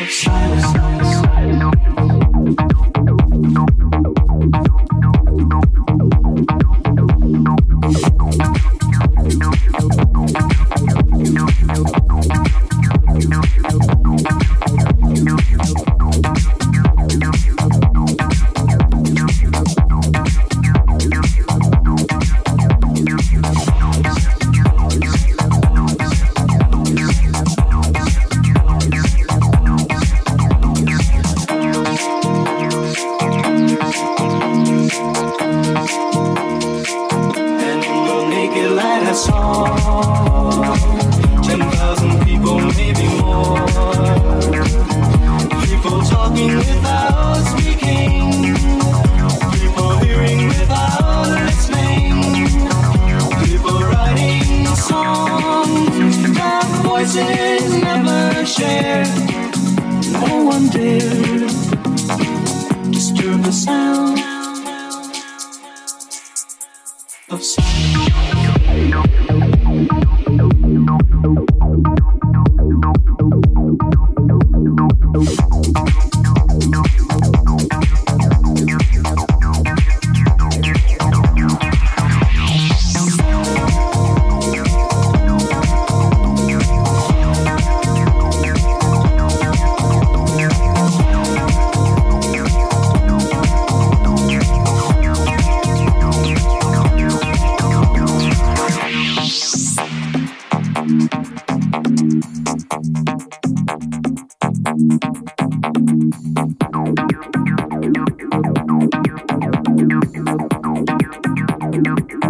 of silence. enough.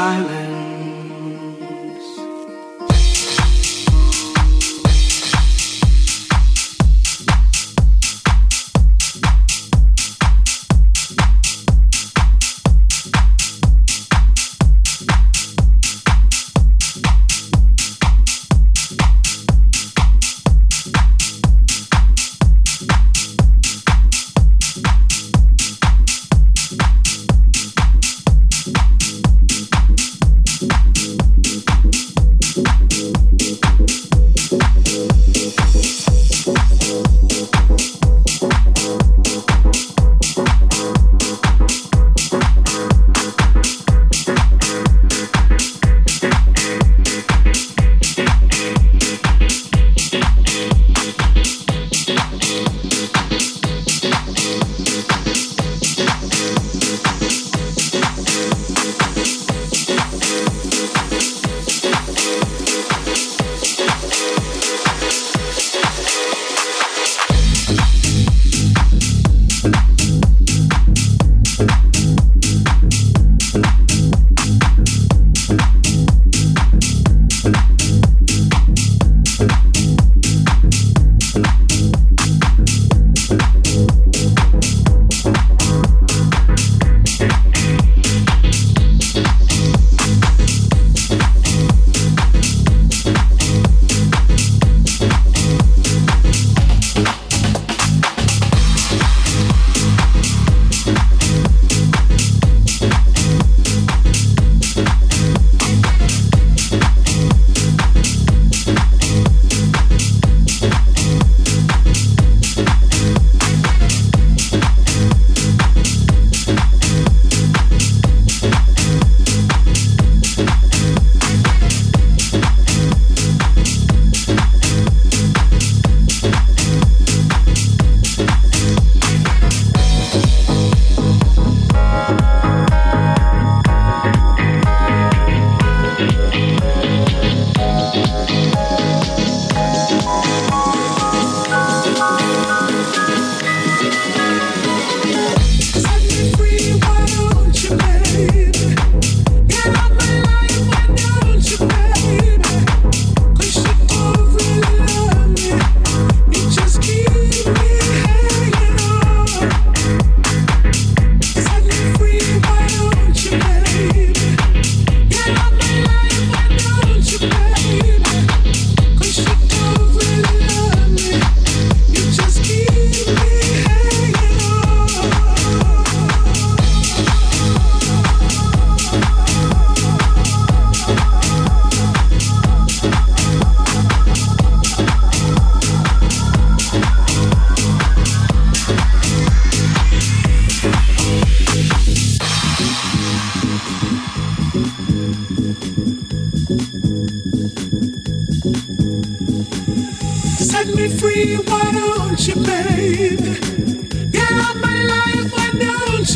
silent.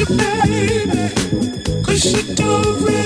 baby, cause you don't really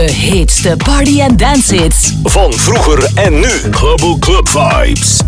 De party and dance hits. Van vroeger en nu. Global Club Vibes.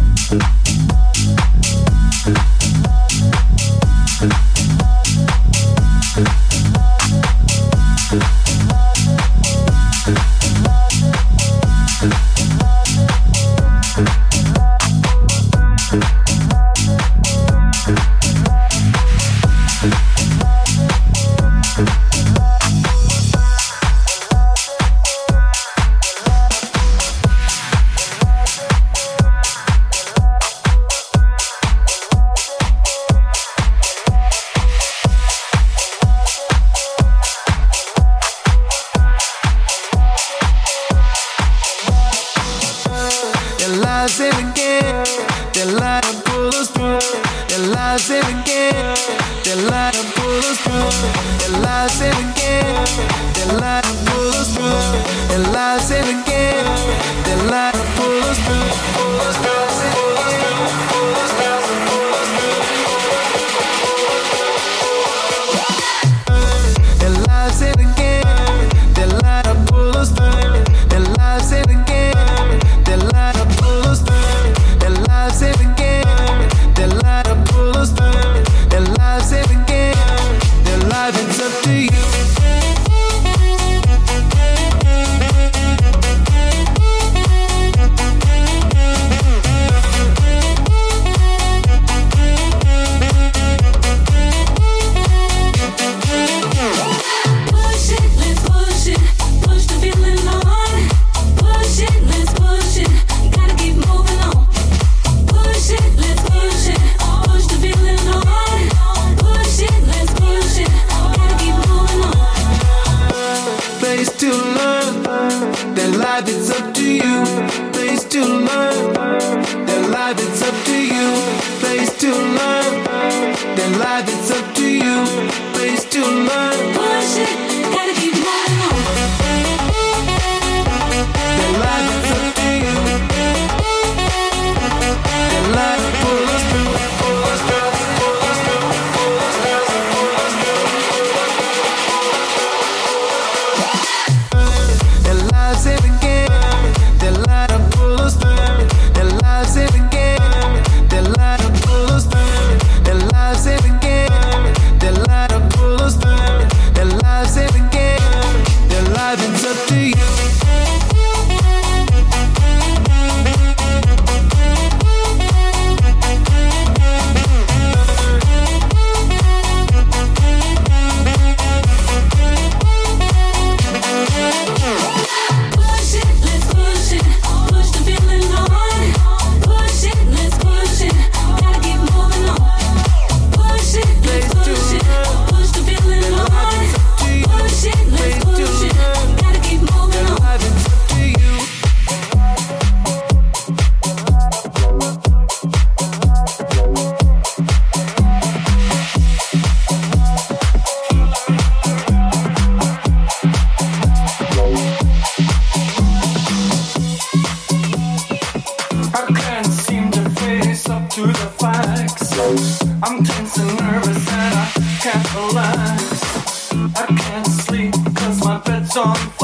I'm tense and nervous and I can't relax. I can't sleep cause my bed's on fire.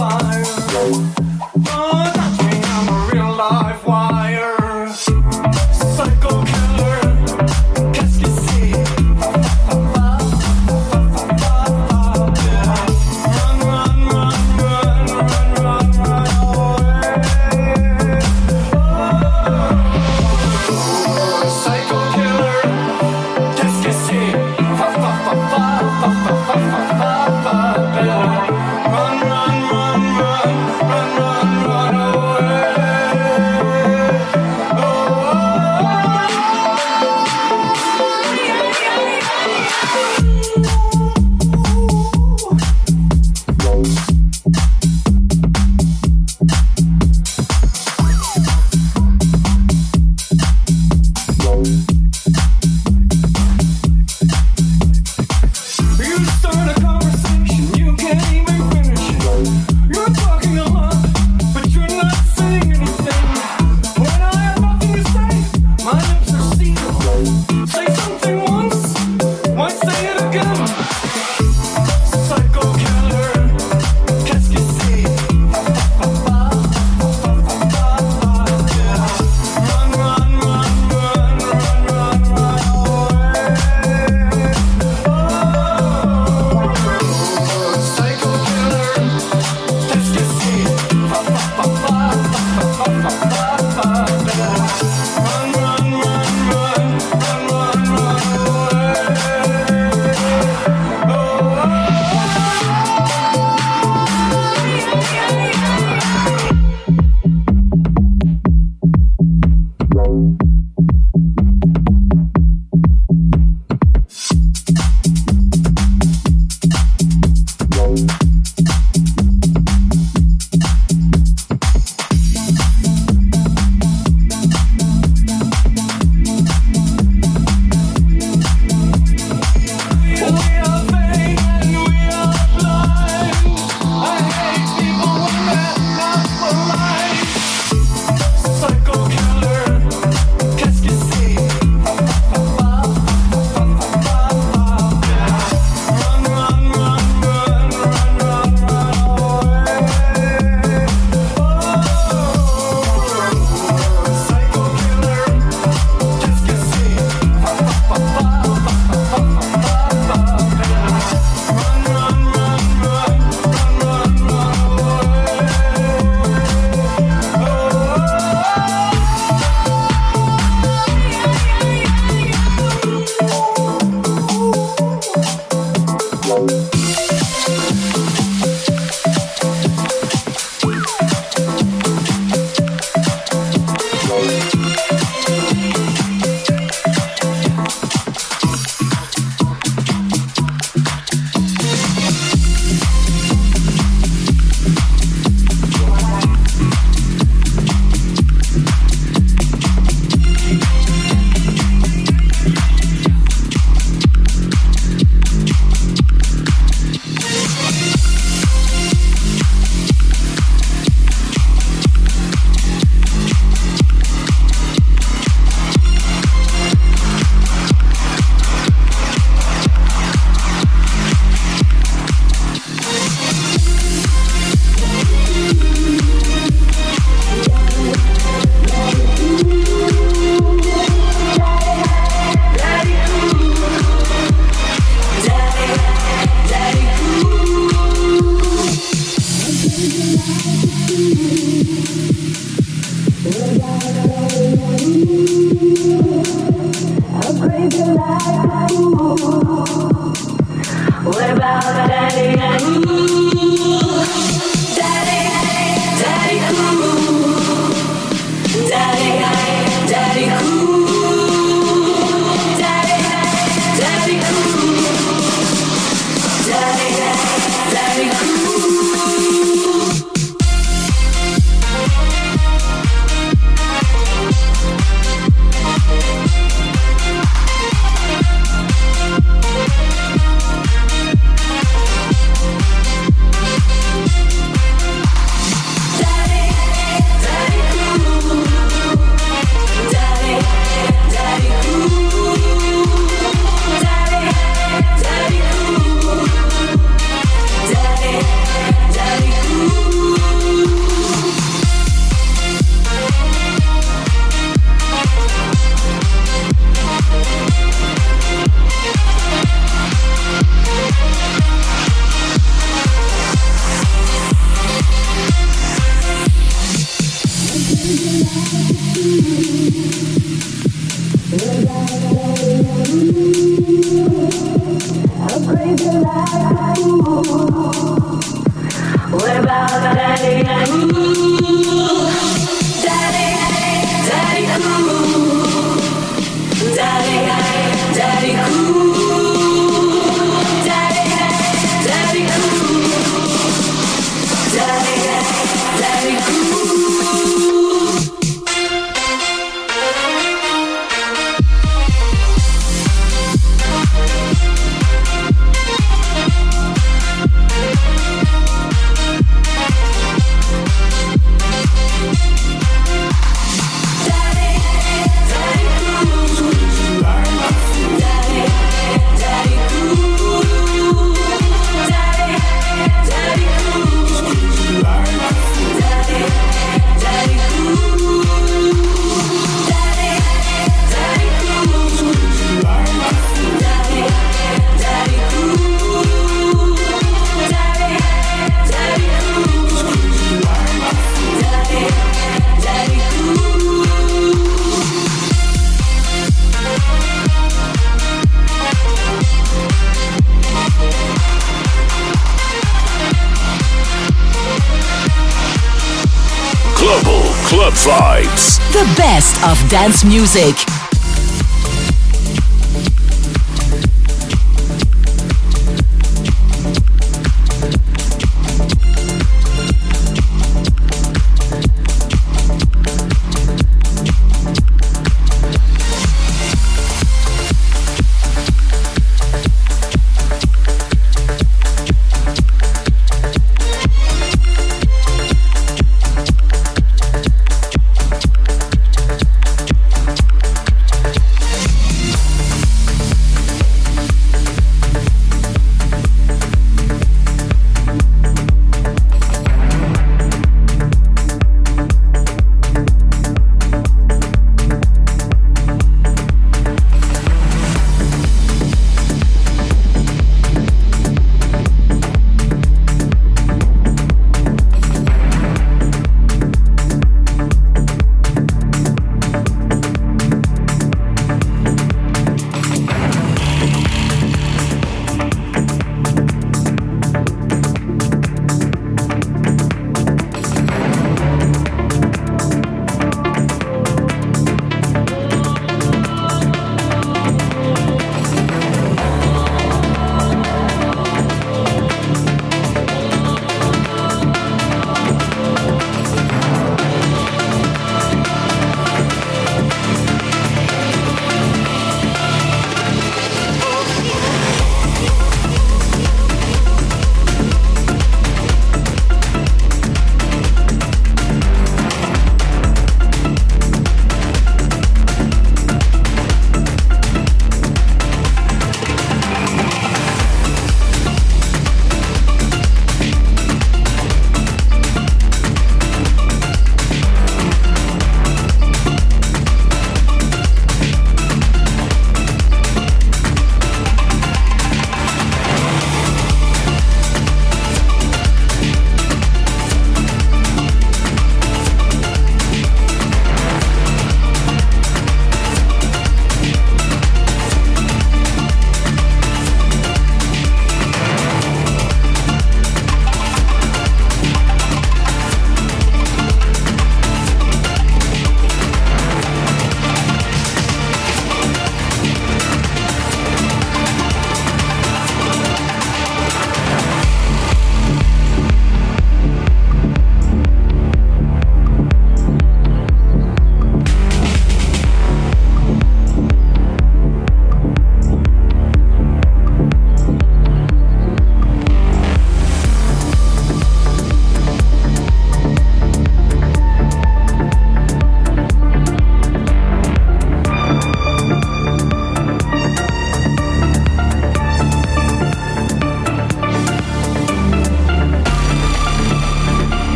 Dance music.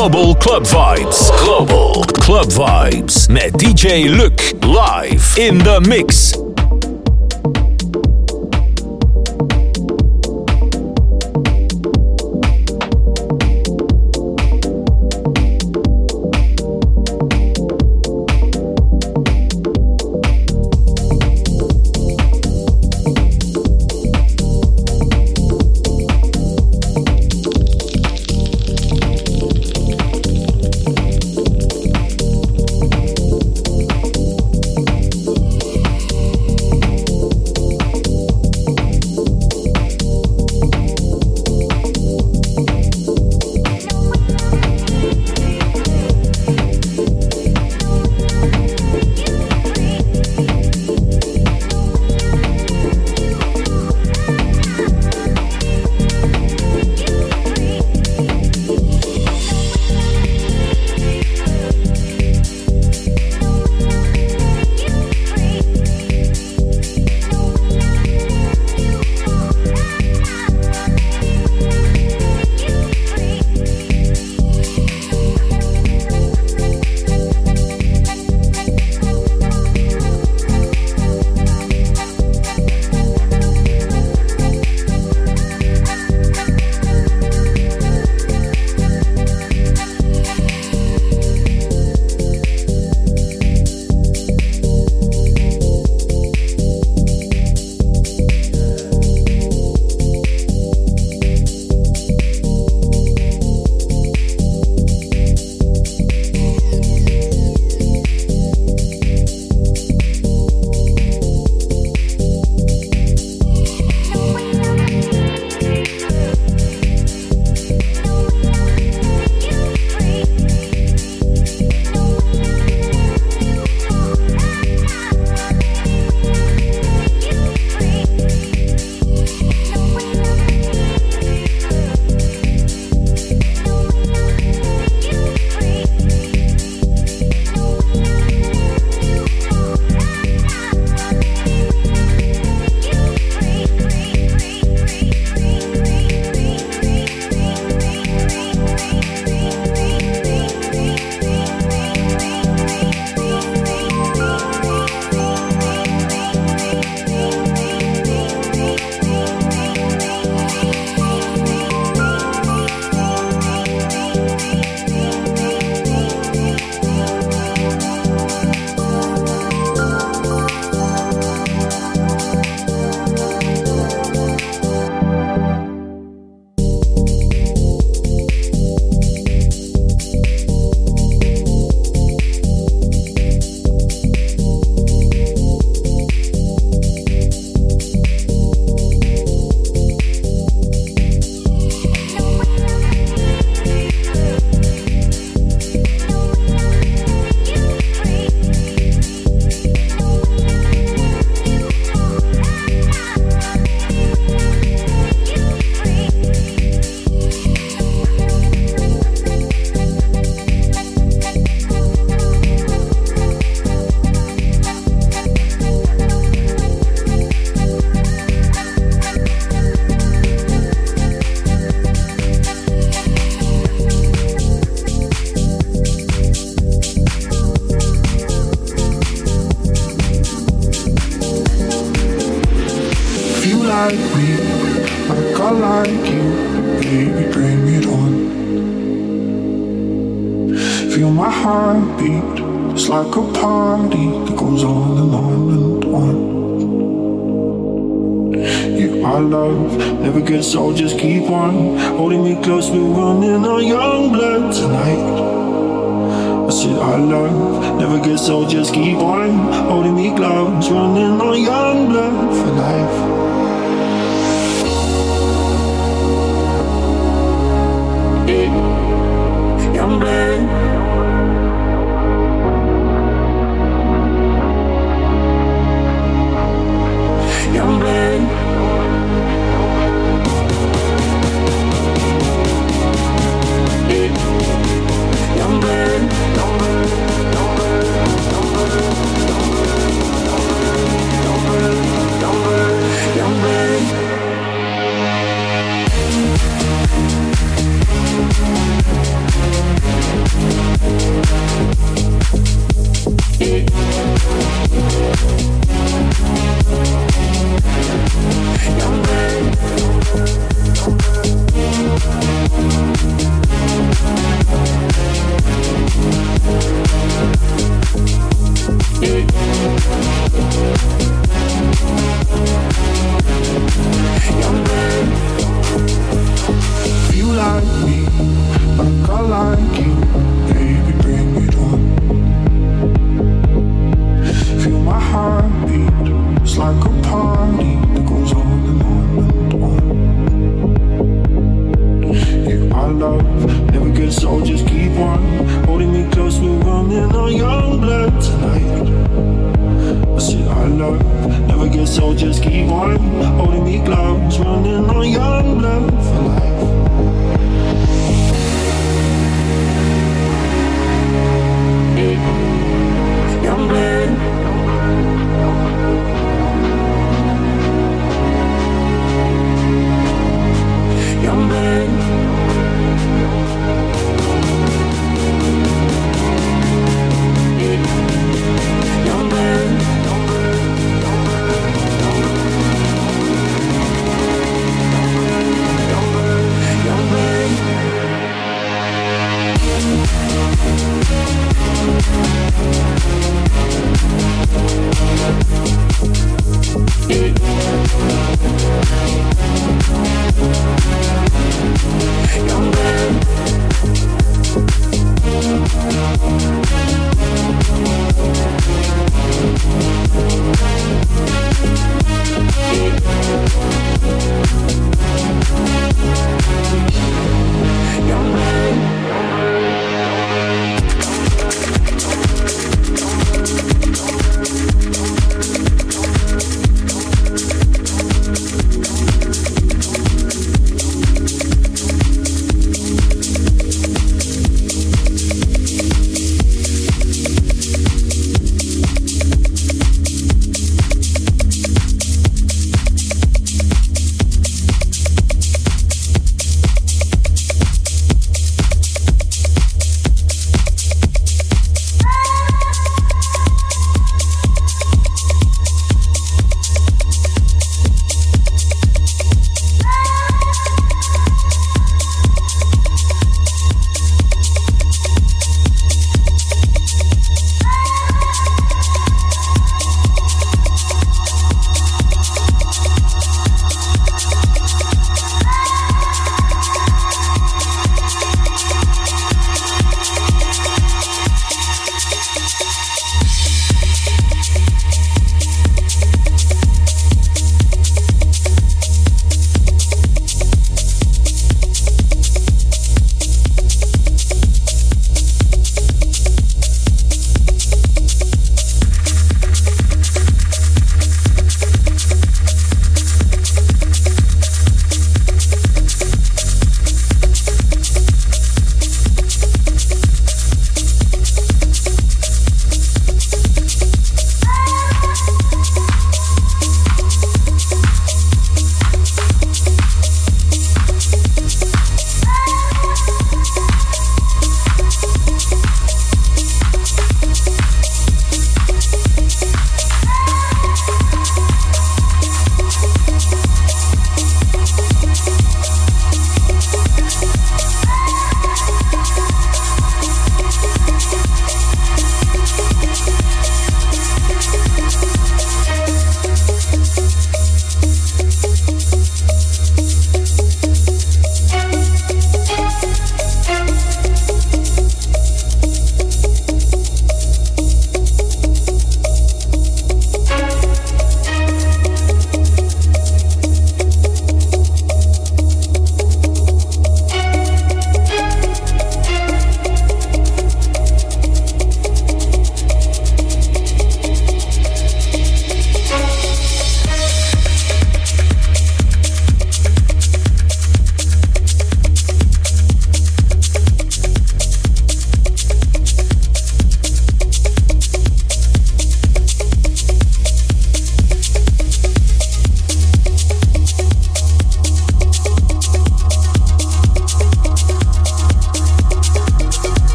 Global Club Vibes. Global Club Vibes met DJ Luc live in the mix.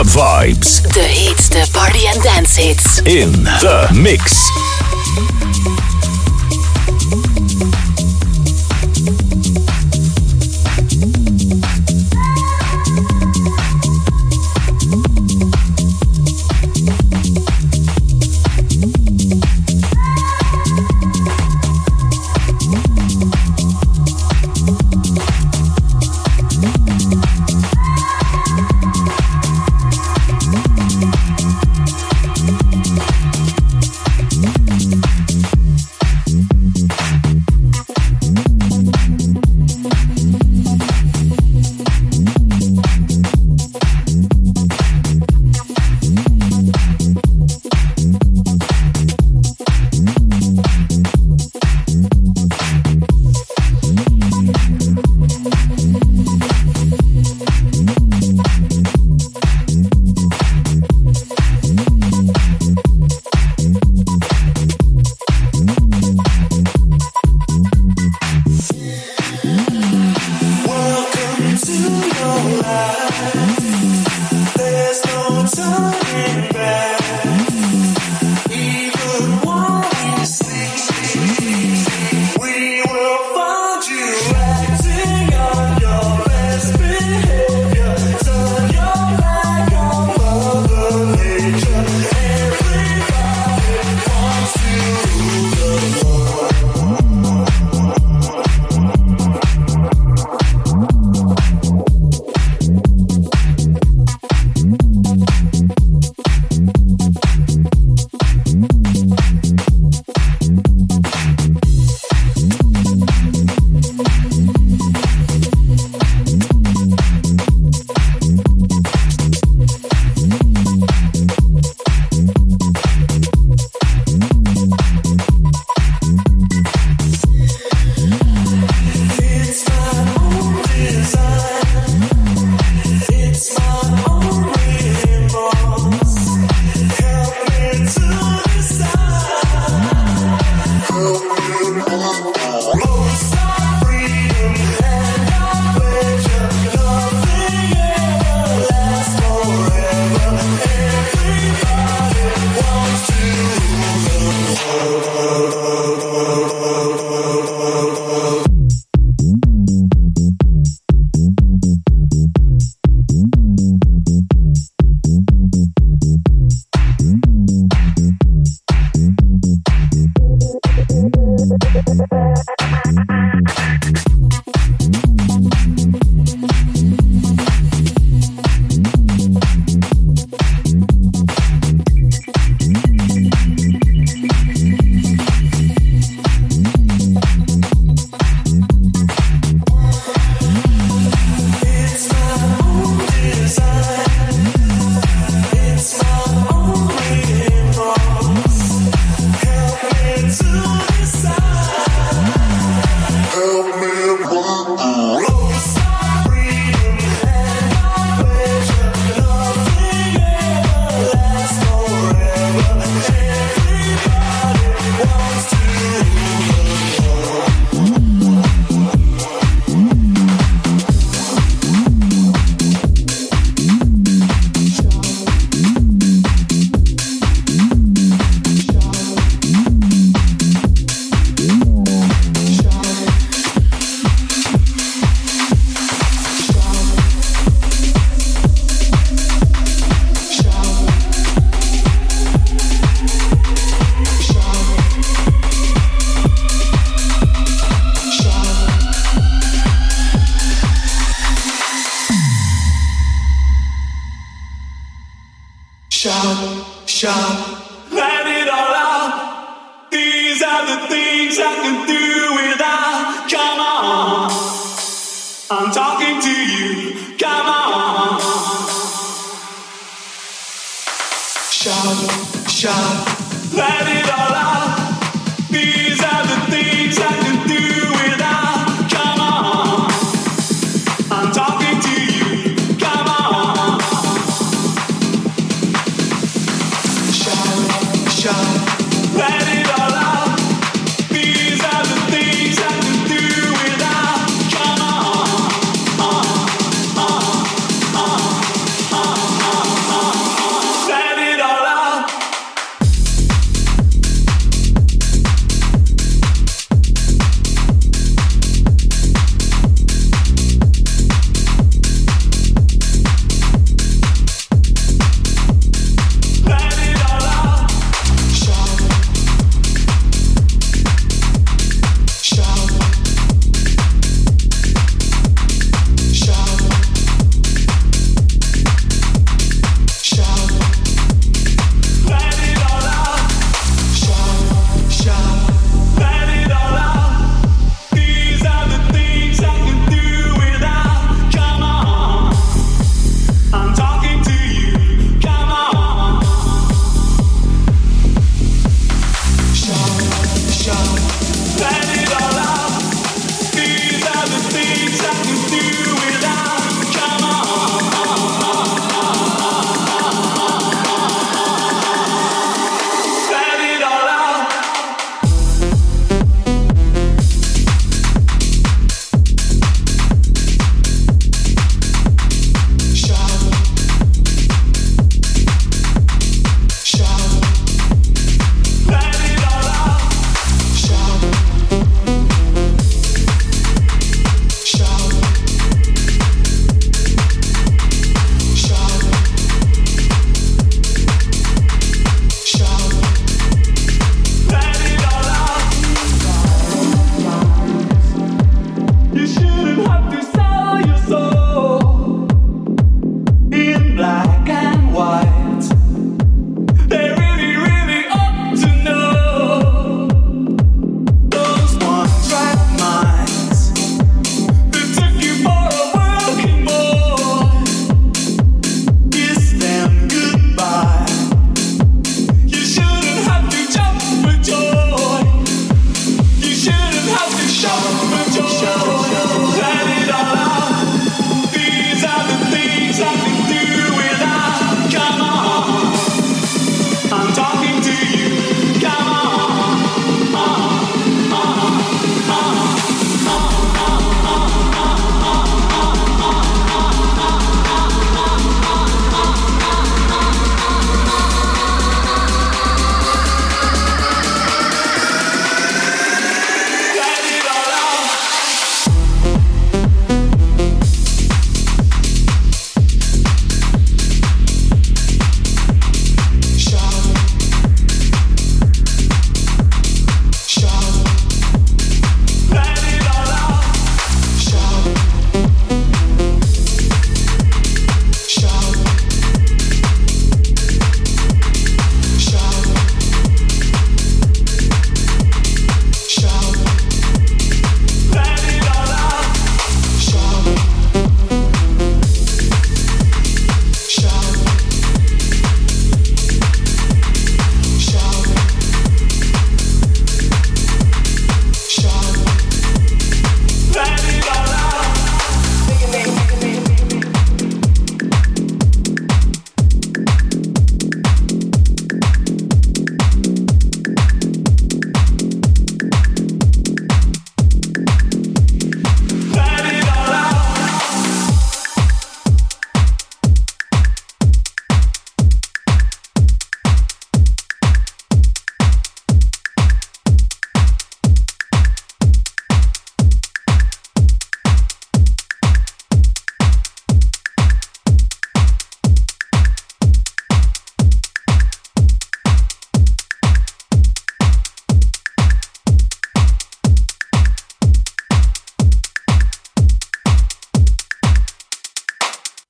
Club Vibes. De heetste party and dance hits. In the mix.